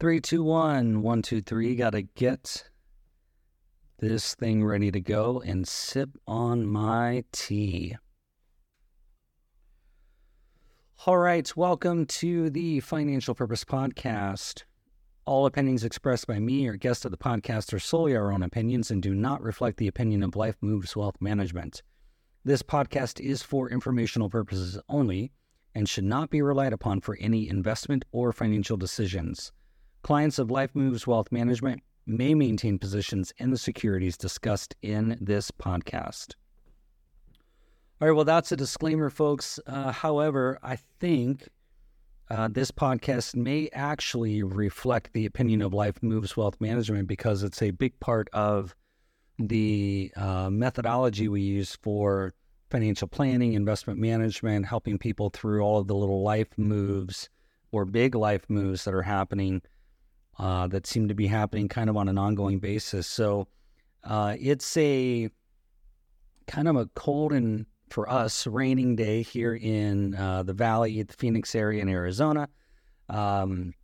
Three, two, one, one, two, three. Got to get this thing ready to go and sip on my tea. All right, welcome to the Financial Purpose Podcast. All opinions expressed by me or guests of the podcast are solely our own opinions and do not reflect the opinion of Life Moves Wealth Management. This podcast is for informational purposes only and should not be relied upon for any investment or financial decisions. Clients of Life Moves Wealth Management may maintain positions in the securities discussed in this podcast. All right, well, that's a disclaimer, folks. Uh, however, I think uh, this podcast may actually reflect the opinion of Life Moves Wealth Management because it's a big part of the uh, methodology we use for financial planning, investment management, helping people through all of the little life moves or big life moves that are happening uh, that seem to be happening kind of on an ongoing basis. So uh, it's a kind of a cold and for us raining day here in uh, the valley, the Phoenix area in Arizona. Um,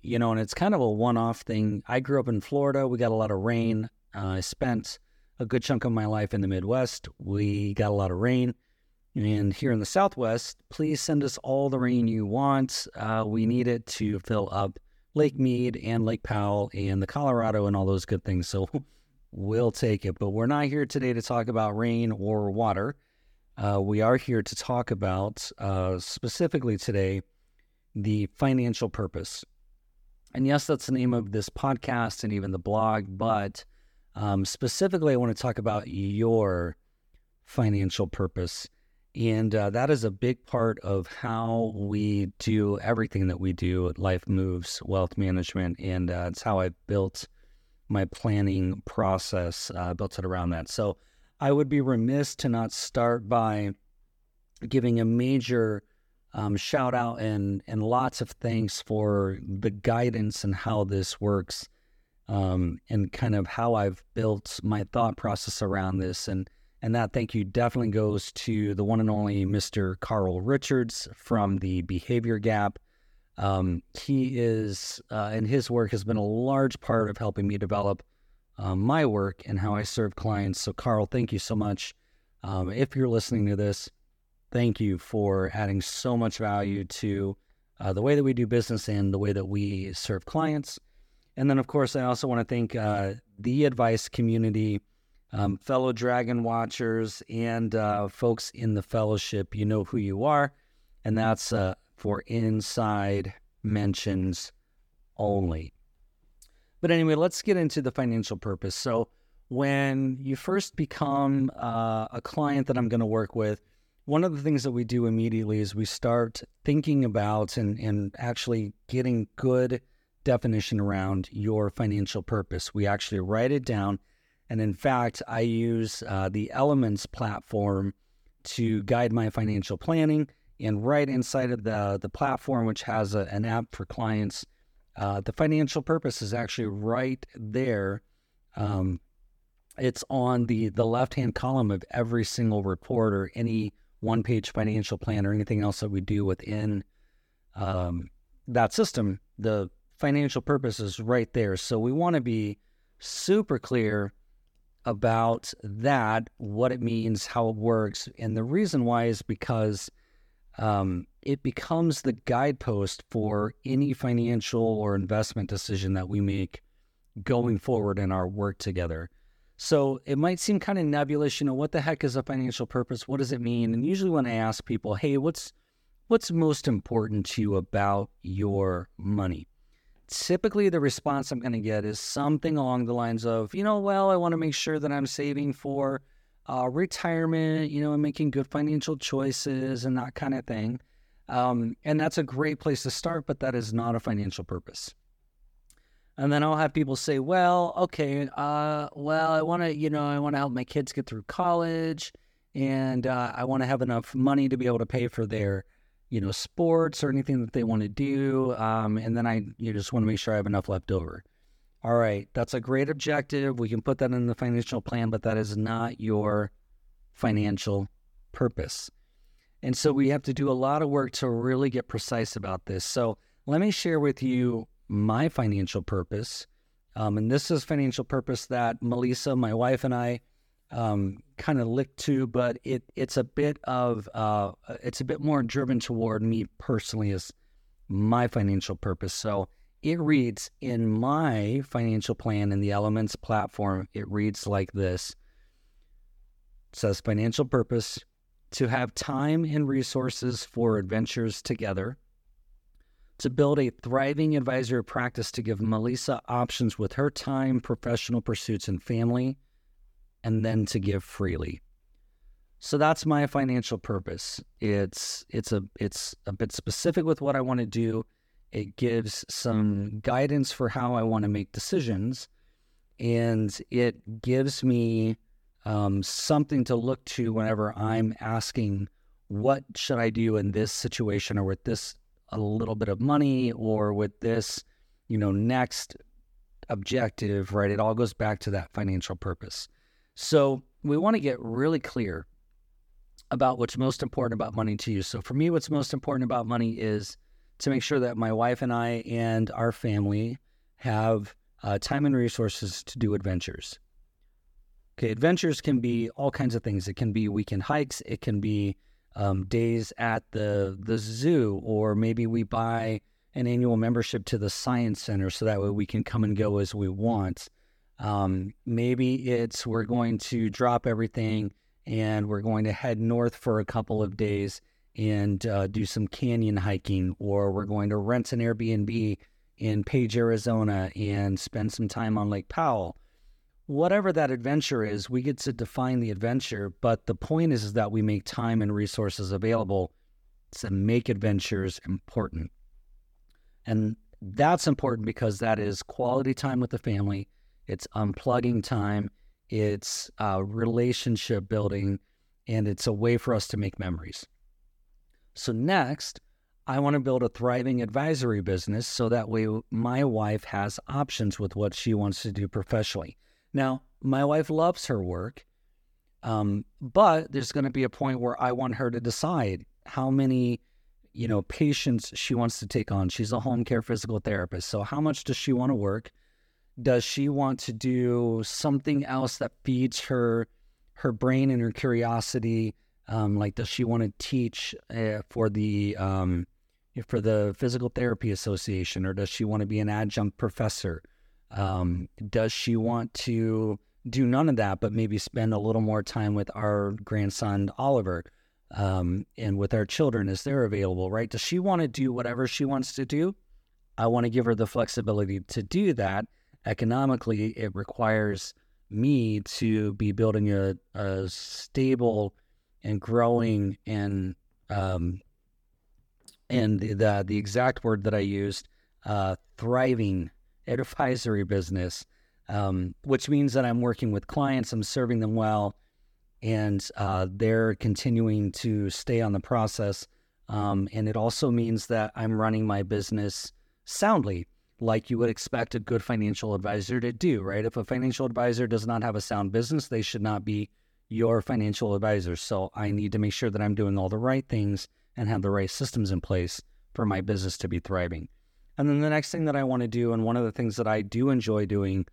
you know, and it's kind of a one off thing. I grew up in Florida. We got a lot of rain. Uh, I spent a good chunk of my life in the Midwest. We got a lot of rain. And here in the Southwest, please send us all the rain you want. Uh, we need it to fill up Lake Mead and Lake Powell and the Colorado and all those good things. So we'll take it. But we're not here today to talk about rain or water. Uh, we are here to talk about uh, specifically today the financial purpose. And yes, that's the name of this podcast and even the blog, but um, specifically, I want to talk about your financial purpose. And uh, that is a big part of how we do everything that we do at Life Moves Wealth Management. And uh, it's how I built my planning process, uh, built it around that. So I would be remiss to not start by giving a major um, shout out and, and lots of thanks for the guidance and how this works um, and kind of how I've built my thought process around this. And and that thank you definitely goes to the one and only Mr. Carl Richards from the Behavior Gap. Um, he is, uh, and his work has been a large part of helping me develop um, my work and how I serve clients. So, Carl, thank you so much. Um, if you're listening to this, thank you for adding so much value to uh, the way that we do business and the way that we serve clients. And then, of course, I also want to thank uh, the advice community, um, fellow Dragon Watchers, and uh, folks in the fellowship. You know who you are, and that's uh, for inside mentions only. But anyway, let's get into the financial purpose. So, when you first become uh, a client that I'm going to work with, one of the things that we do immediately is we start thinking about and, and actually getting good definition around your financial purpose. We actually write it down. And in fact, I use uh, the Elements platform to guide my financial planning. And right inside of the, the platform, which has a, an app for clients, uh, the financial purpose is actually right there. Um, it's on the, the left hand column of every single report or any one page financial plan or anything else that we do within um, that system. The financial purpose is right there. So we want to be super clear about that, what it means, how it works. And the reason why is because um, it becomes the guidepost for any financial or investment decision that we make going forward in our work together. So it might seem kind of nebulous, you know, what the heck is a financial purpose? What does it mean? And usually when I ask people, hey, what's what's most important to you about your money? Typically the response I'm going to get is something along the lines of, you know, well, I want to make sure that I'm saving for uh, retirement, you know, and making good financial choices and that kind of thing. Um, and that's a great place to start, but that is not a financial purpose. And then I'll have people say, well, okay, uh, well, I want to, you know, I want to help my kids get through college and uh, I want to have enough money to be able to pay for their you know, sports or anything that they want to do. Um, and then I you just want to make sure I have enough left over. All right, that's a great objective. We can put that in the financial plan, but that is not your financial purpose. And so we have to do a lot of work to really get precise about this. So let me share with you my financial purpose. Um, and this is financial purpose that Melissa, my wife, and I um, kind of lick to, but it it's a bit of uh, it's a bit more driven toward me personally as my financial purpose. So it reads in my financial plan in the Elements platform. It reads like this: it says financial purpose to have time and resources for adventures together to build a thriving advisory practice to give Melissa options with her time, professional pursuits, and family, and then to give freely. So that's my financial purpose. It's it's a it's a bit specific with what I want to do. It gives some guidance for how I want to make decisions, and it gives me um, something to look to whenever I'm asking, what should I do in this situation or with this a little bit of money or with this, you know, next objective, right? It all goes back to that financial purpose. So we want to get really clear about what's most important about money to you. So for me, what's most important about money is to make sure that my wife and I and our family have uh, time and resources to do adventures. Okay, adventures can be all kinds of things. It can be weekend hikes. It can be um, days at the the zoo, or maybe we buy an annual membership to the science center so that way we can come and go as we want. Um, maybe it's we're going to drop everything and we're going to head north for a couple of days and uh, do some canyon hiking, or we're going to rent an Airbnb in Page, Arizona, and spend some time on Lake Powell whatever that adventure is, we get to define the adventure. But the point is, is that we make time and resources available to make adventures important. And that's important because that is quality time with the family, it's unplugging time, it's uh, relationship building, and it's a way for us to make memories. So, next, I want to build a thriving advisory business so that way my wife has options with what she wants to do professionally. Now, my wife loves her work, um, but there's going to be a point where I want her to decide how many, you know, patients she wants to take on. She's a home care physical therapist, so how much does she want to work? Does she want to do something else that feeds her her brain and her curiosity? Um, like, does she want to teach uh, for the um, for the Physical Therapy Association, or does she want to be an adjunct professor? Um, does she want to do none of that, but maybe spend a little more time with our grandson, Oliver, um, and with our children as they're available, right? Does she want to do whatever she wants to do? I want to give her the flexibility to do that. Economically, it requires me to be building a, a stable and growing and um, and the, the, exact word that I used, uh, thriving advisory business, um, which means that I'm working with clients, I'm serving them well, and uh, they're continuing to stay on the process. Um, and it also means that I'm running my business soundly, like you would expect a good financial advisor to do, right? If a financial advisor does not have a sound business, they should not be your financial advisor. So I need to make sure that I'm doing all the right things and have the right systems in place for my business to be thriving. And then the next thing that I want to do, and one of the things that I do enjoy doing,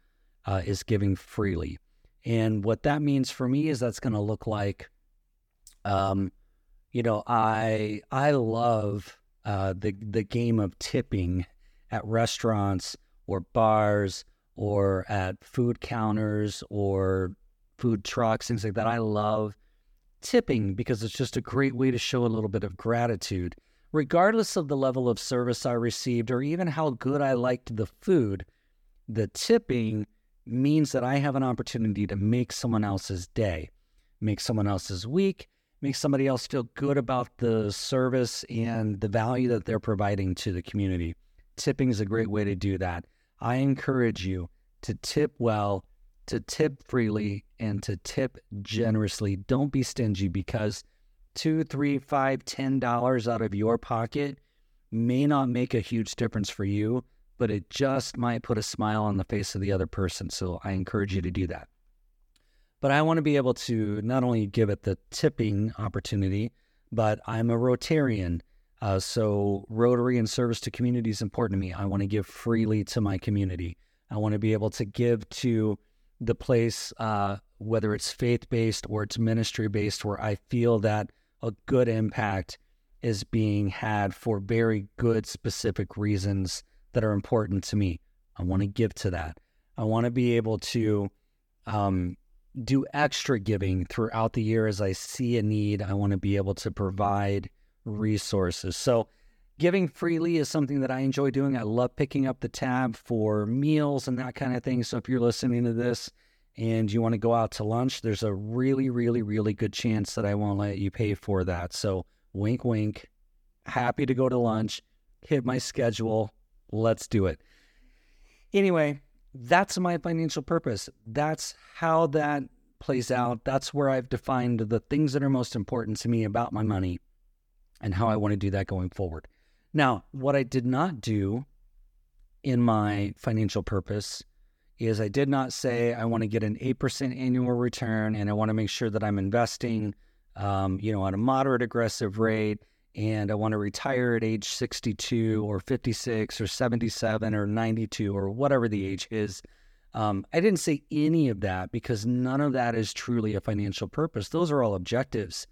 uh, is giving freely. And what that means for me is that's going to look like, um, you know, I I love uh, the the game of tipping at restaurants or bars or at food counters or food trucks, things like that. I love tipping because it's just a great way to show a little bit of gratitude regardless of the level of service I received or even how good I liked the food, the tipping means that I have an opportunity to make someone else's day, make someone else's week, make somebody else feel good about the service and the value that they're providing to the community. Tipping is a great way to do that. I encourage you to tip well, to tip freely, and to tip generously. Don't be stingy because two, three, five, ten dollars out of your pocket may not make a huge difference for you, but it just might put a smile on the face of the other person. So I encourage you to do that. But I want to be able to not only give it the tipping opportunity, but I'm a Rotarian. Uh, so, Rotary and service to community is important to me. I want to give freely to my community. I want to be able to give to the place, uh, whether it's faith based or it's ministry based, where I feel that a good impact is being had for very good, specific reasons that are important to me. I want to give to that. I want to be able to um, do extra giving throughout the year as I see a need. I want to be able to provide resources. So, giving freely is something that I enjoy doing. I love picking up the tab for meals and that kind of thing. So, if you're listening to this and you want to go out to lunch, there's a really, really, really good chance that I won't let you pay for that. So, wink, wink. Happy to go to lunch, hit my schedule. Let's do it. Anyway, that's my financial purpose. That's how that plays out. That's where I've defined the things that are most important to me about my money and how I want to do that going forward. Now, what I did not do in my financial purpose is I did not say I want to get an 8% annual return and I want to make sure that I'm investing um, you know, at a moderate aggressive rate and I want to retire at age 62 or 56 or 77 or 92 or whatever the age is. Um, I didn't say any of that because none of that is truly a financial purpose. Those are all objectives.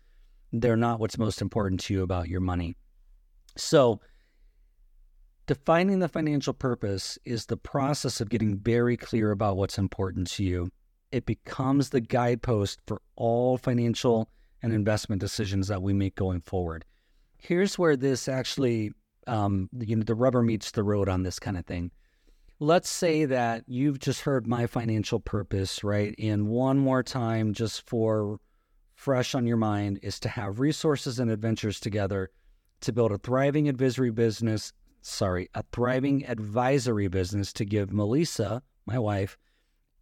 They're not what's most important to you about your money. So, defining the financial purpose is the process of getting very clear about what's important to you. It becomes the guidepost for all financial and investment decisions that we make going forward here's where this actually, um, you know, the rubber meets the road on this kind of thing. Let's say that you've just heard my financial purpose, right? And one more time, just for fresh on your mind, is to have resources and adventures together to build a thriving advisory business. Sorry, a thriving advisory business to give Melissa, my wife,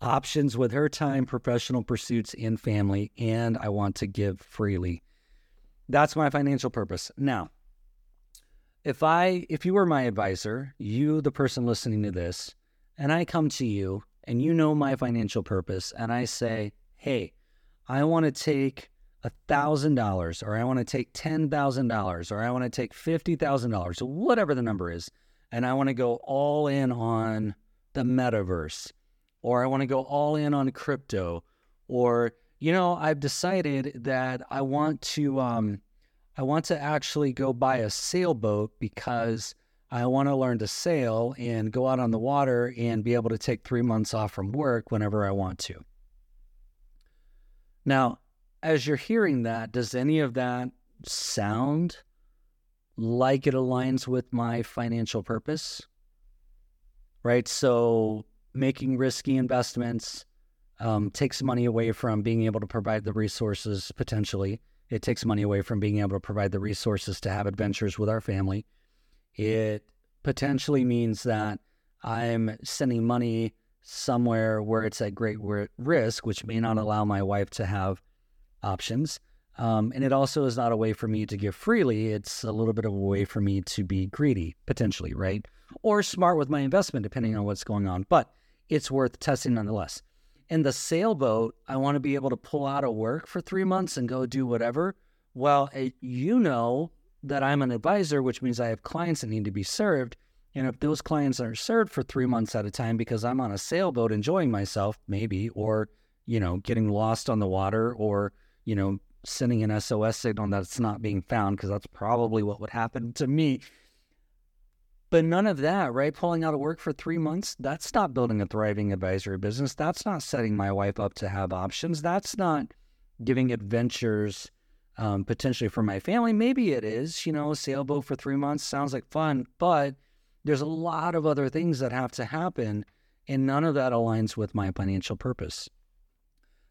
options with her time, professional pursuits, and family. And I want to give freely. That's my financial purpose. Now, if I if you were my advisor, you the person listening to this, and I come to you and you know my financial purpose and I say, "Hey, I want to take $1,000 or I want to take $10,000 or I want to take $50,000, whatever the number is, and I want to go all in on the metaverse or I want to go all in on crypto or you know, I've decided that I want to um, I want to actually go buy a sailboat because I want to learn to sail and go out on the water and be able to take three months off from work whenever I want to. Now, as you're hearing that, does any of that sound like it aligns with my financial purpose? Right? So, making risky investments, um, takes money away from being able to provide the resources potentially. It takes money away from being able to provide the resources to have adventures with our family. It potentially means that I'm sending money somewhere where it's at great risk, which may not allow my wife to have options. Um, and it also is not a way for me to give freely. It's a little bit of a way for me to be greedy, potentially, right? Or smart with my investment, depending on what's going on. But it's worth testing nonetheless. In the sailboat, I want to be able to pull out of work for three months and go do whatever. Well, it, you know that I'm an advisor, which means I have clients that need to be served. And if those clients are served for three months at a time because I'm on a sailboat enjoying myself, maybe, or, you know, getting lost on the water or, you know, sending an SOS signal that it's not being found, because that's probably what would happen to me but none of that, right? Pulling out of work for three months, that's not building a thriving advisory business. That's not setting my wife up to have options. That's not giving adventures um, potentially for my family. Maybe it is, you know, sailboat for three months sounds like fun, but there's a lot of other things that have to happen, and none of that aligns with my financial purpose.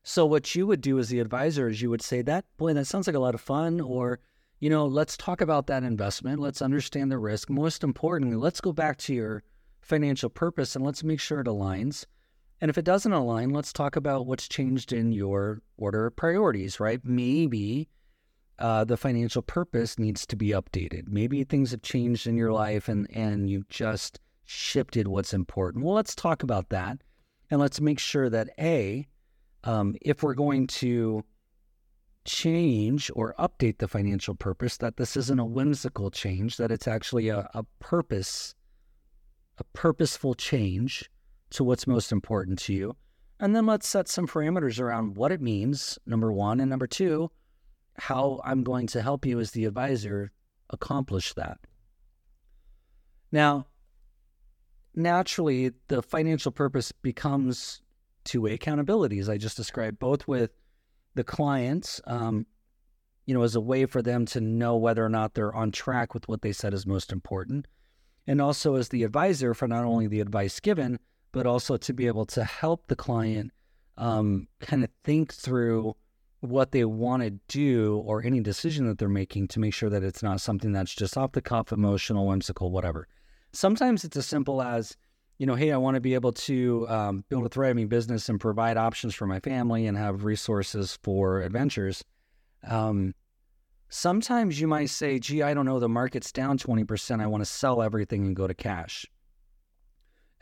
So, what you would do as the advisor is you would say, That, boy, that sounds like a lot of fun, or you know, let's talk about that investment. Let's understand the risk. Most importantly, let's go back to your financial purpose and let's make sure it aligns. And if it doesn't align, let's talk about what's changed in your order of priorities, right? Maybe uh, the financial purpose needs to be updated. Maybe things have changed in your life and, and you've just shifted what's important. Well, let's talk about that. And let's make sure that A, um, if we're going to change or update the financial purpose, that this isn't a whimsical change, that it's actually a, a purpose, a purposeful change to what's most important to you. And then let's set some parameters around what it means, number one. And number two, how I'm going to help you as the advisor accomplish that. Now, naturally, the financial purpose becomes two way accountability, as I just described, both with the clients, um, you know, as a way for them to know whether or not they're on track with what they said is most important. And also as the advisor for not only the advice given, but also to be able to help the client um, kind of think through what they want to do or any decision that they're making to make sure that it's not something that's just off the cuff, emotional, whimsical, whatever. Sometimes it's as simple as, you know, hey, I want to be able to um, build a thriving business and provide options for my family and have resources for adventures. Um, sometimes you might say, gee, I don't know, the market's down 20%. I want to sell everything and go to cash.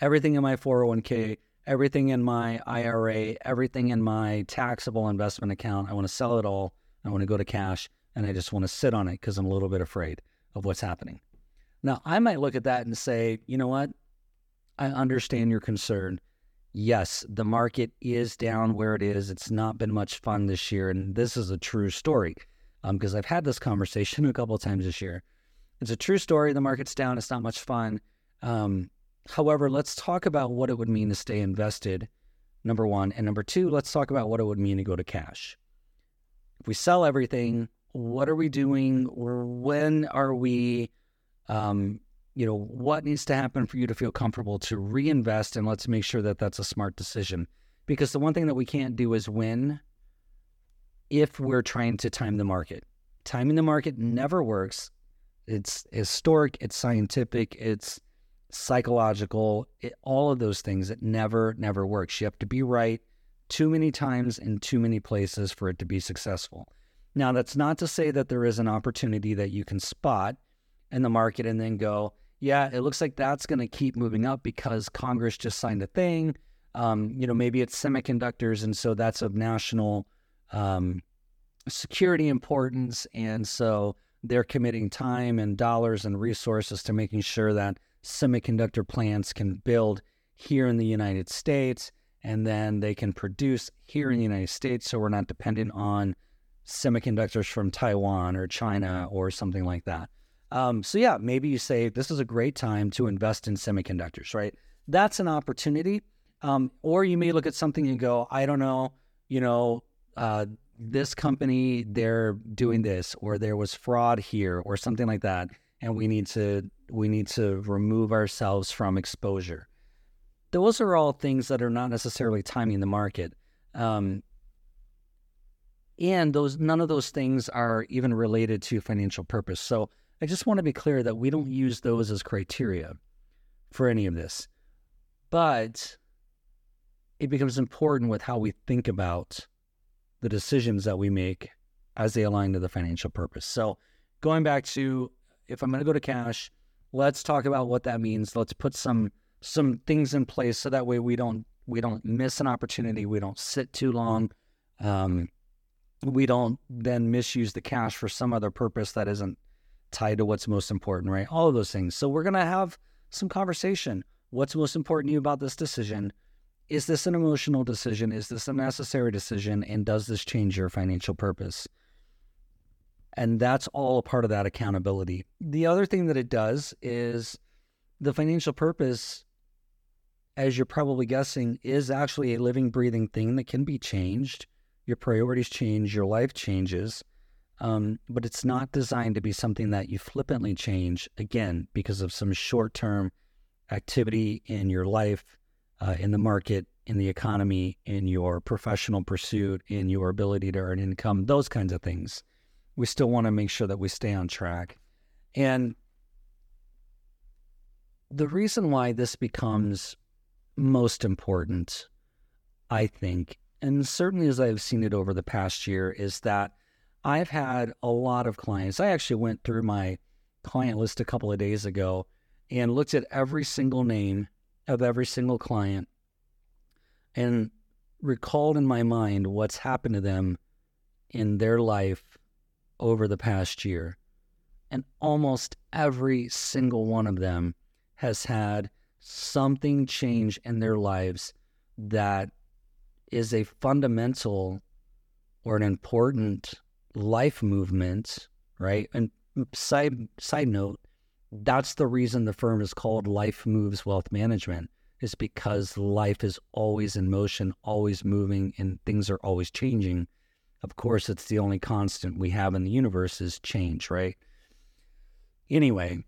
Everything in my 401k, everything in my IRA, everything in my taxable investment account, I want to sell it all. I want to go to cash and I just want to sit on it because I'm a little bit afraid of what's happening. Now, I might look at that and say, you know what? I understand your concern. Yes, the market is down where it is. It's not been much fun this year. And this is a true story because um, I've had this conversation a couple of times this year. It's a true story. The market's down. It's not much fun. Um, however, let's talk about what it would mean to stay invested, number one. And number two, let's talk about what it would mean to go to cash. If we sell everything, what are we doing? When are we um, you know, what needs to happen for you to feel comfortable to reinvest and let's make sure that that's a smart decision. Because the one thing that we can't do is win if we're trying to time the market. Timing the market never works. It's historic, it's scientific, it's psychological, it, all of those things. It never, never works. You have to be right too many times in too many places for it to be successful. Now, that's not to say that there is an opportunity that you can spot in the market and then go, yeah, it looks like that's going to keep moving up because Congress just signed a thing. Um, you know, maybe it's semiconductors, and so that's of national um, security importance, and so they're committing time and dollars and resources to making sure that semiconductor plants can build here in the United States, and then they can produce here in the United States, so we're not dependent on semiconductors from Taiwan or China or something like that. Um, so yeah, maybe you say this is a great time to invest in semiconductors, right? That's an opportunity. Um, or you may look at something and go, I don't know, you know, uh, this company they're doing this, or there was fraud here, or something like that, and we need to we need to remove ourselves from exposure. Those are all things that are not necessarily timing the market. Um, and those none of those things are even related to financial purpose. So I just want to be clear that we don't use those as criteria for any of this. But it becomes important with how we think about the decisions that we make as they align to the financial purpose. So, going back to if I'm going to go to cash, let's talk about what that means. Let's put some some things in place so that way we don't we don't miss an opportunity. We don't sit too long. Um, we don't then misuse the cash for some other purpose that isn't tied to what's most important, right? All of those things. So we're to have some conversation. What's most important to you about this decision? Is this an emotional decision? Is this a necessary decision? And does this change your financial purpose? And that's all a part of that accountability. The other thing that it does is the financial purpose, as you're probably guessing, is actually a living, breathing thing that can be changed. Your priorities change, your life changes. Um, but it's not designed to be something that you flippantly change again because of some short term activity in your life, uh, in the market, in the economy, in your professional pursuit, in your ability to earn income, those kinds of things. We still want to make sure that we stay on track. And the reason why this becomes most important, I think, and certainly as I've seen it over the past year, is that I've had a lot of clients. I actually went through my client list a couple of days ago and looked at every single name of every single client and recalled in my mind what's happened to them in their life over the past year. And almost every single one of them has had something change in their lives that is a fundamental or an important life movement, right? And side side note, that's the reason the firm is called Life Moves Wealth Management is because life is always in motion, always moving, and things are always changing. Of course, it's the only constant we have in the universe is change, right? Anyway,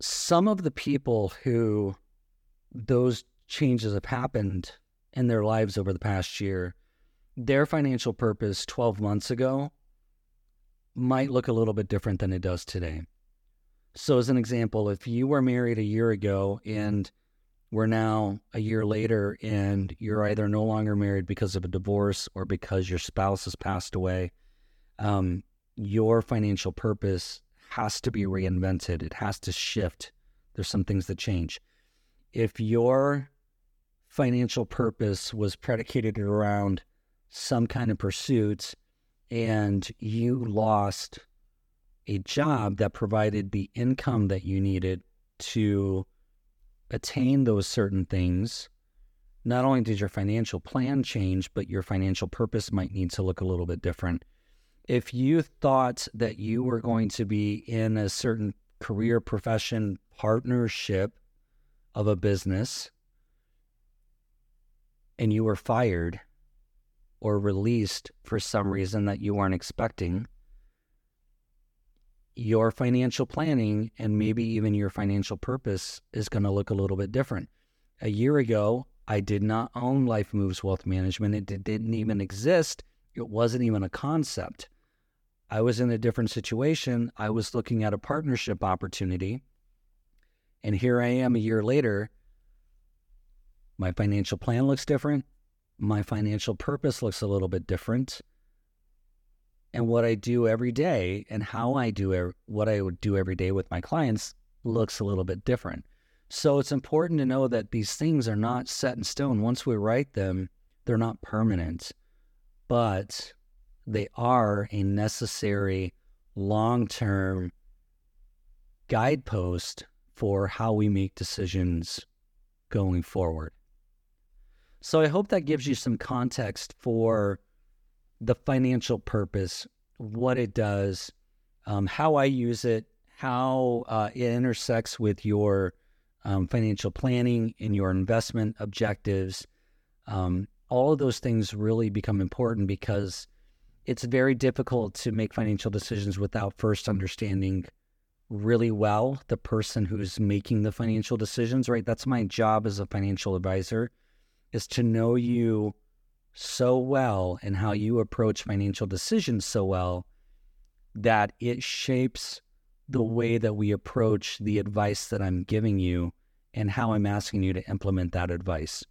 some of the people who those changes have happened in their lives over the past year, their financial purpose 12 months ago might look a little bit different than it does today. So, as an example, if you were married a year ago and we're now a year later and you're either no longer married because of a divorce or because your spouse has passed away, um, your financial purpose has to be reinvented. It has to shift. There's some things that change. If your financial purpose was predicated around some kind of pursuit and you lost a job that provided the income that you needed to attain those certain things, not only did your financial plan change, but your financial purpose might need to look a little bit different. If you thought that you were going to be in a certain career, profession, partnership of a business, and you were fired or released for some reason that you weren't expecting, your financial planning and maybe even your financial purpose is going to look a little bit different. A year ago, I did not own Life Moves Wealth Management. It didn't even exist. It wasn't even a concept. I was in a different situation. I was looking at a partnership opportunity. And here I am a year later. My financial plan looks different. My financial purpose looks a little bit different and what I do every day and how mm-hmm. I do er, what I would do every day with my clients looks a little bit different. So it's important to know that these things are not set in stone. Once we write them, they're not permanent, but they are a necessary long term guidepost for how we make decisions going forward. So I hope that gives you mm-hmm. some context for the financial purpose, what it does, um, how I use it, how uh, it intersects with your um, financial planning and your investment objectives. Um, all of those things really become important because it's very difficult to make financial decisions without first understanding really well the person who's making the financial decisions, right? That's my job as a financial advisor is to know you so well and how you approach financial decisions so well that it shapes the way that we approach the advice that I'm giving you and how I'm asking you to implement that advice.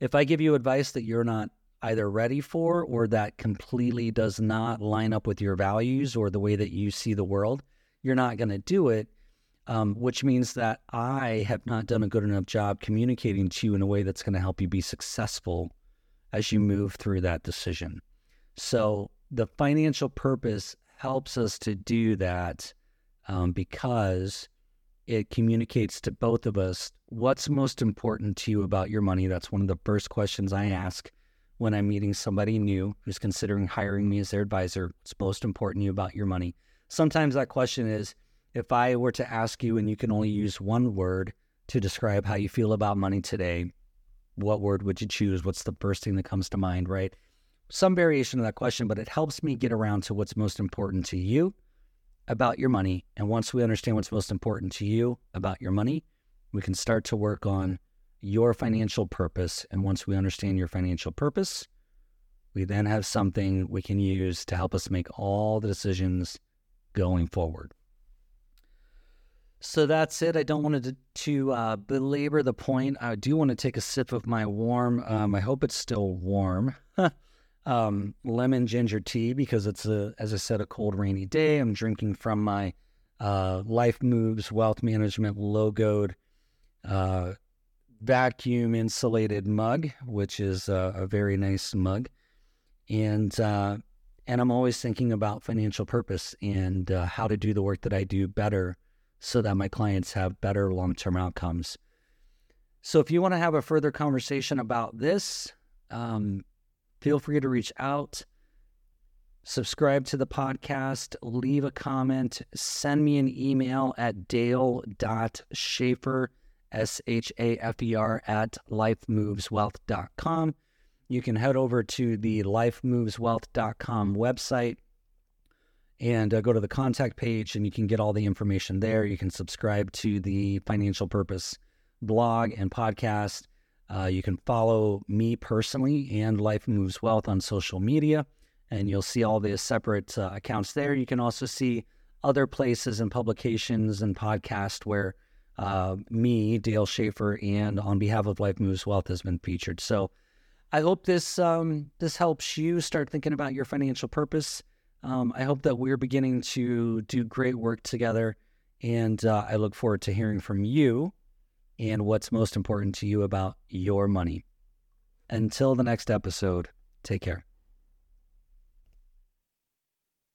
If I give you advice that you're not either ready for or that completely does not line up with your values or the way that you see the world, you're not going to do it, um, which means that I have not done a good enough job communicating to you in a way that's going to help you be successful as you move through that decision. So the financial purpose helps us to do that um, because it communicates to both of us what's most important to you about your money. That's one of the first questions I ask when I'm meeting somebody new who's considering hiring me as their advisor. What's most important to you about your money? Sometimes that question is if I were to ask you and you can only use one word to describe how you feel about money today, what word would you choose? What's the first thing that comes to mind, right? Some variation of that question, but it helps me get around to what's most important to you about your money. And once we understand what's most important to you about your money, we can start to work on your financial purpose. And once we understand your financial purpose, we then have something we can use to help us make all the decisions going forward. So that's it. I don't want to, to uh, belabor the point. I do want to take a sip of my warm, um, I hope it's still warm, um, lemon ginger tea because it's, a, as I said, a cold, rainy day. I'm drinking from my uh, Life Moves Wealth Management logoed uh, vacuum insulated mug, which is a very nice mug. and uh, and I'm always thinking about financial purpose and uh, how to do the work that I do better, so that my clients have better long term outcomes. So if you want to have a further conversation about this, um, feel free to reach out. Subscribe to the podcast, leave a comment, send me an email at dale.shafer, S H A F E R, at lifemoveswealth.com. You can head over to the lifemoveswealth.com website and uh, go to the contact page, and you can get all the information there. You can subscribe to the Financial Purpose blog and podcast. Uh, you can follow me personally and Life Moves Wealth on social media and you'll see all the separate uh, accounts there. You can also see other places and publications and podcasts where uh, me, Dale Shafer, and on behalf of Life Moves Wealth has been featured. So I hope this um, this helps you start thinking about your financial purpose. Um, I hope that we're beginning to do great work together, and uh, I look forward to hearing from you and what's most important to you about your money. Until the next episode, take care.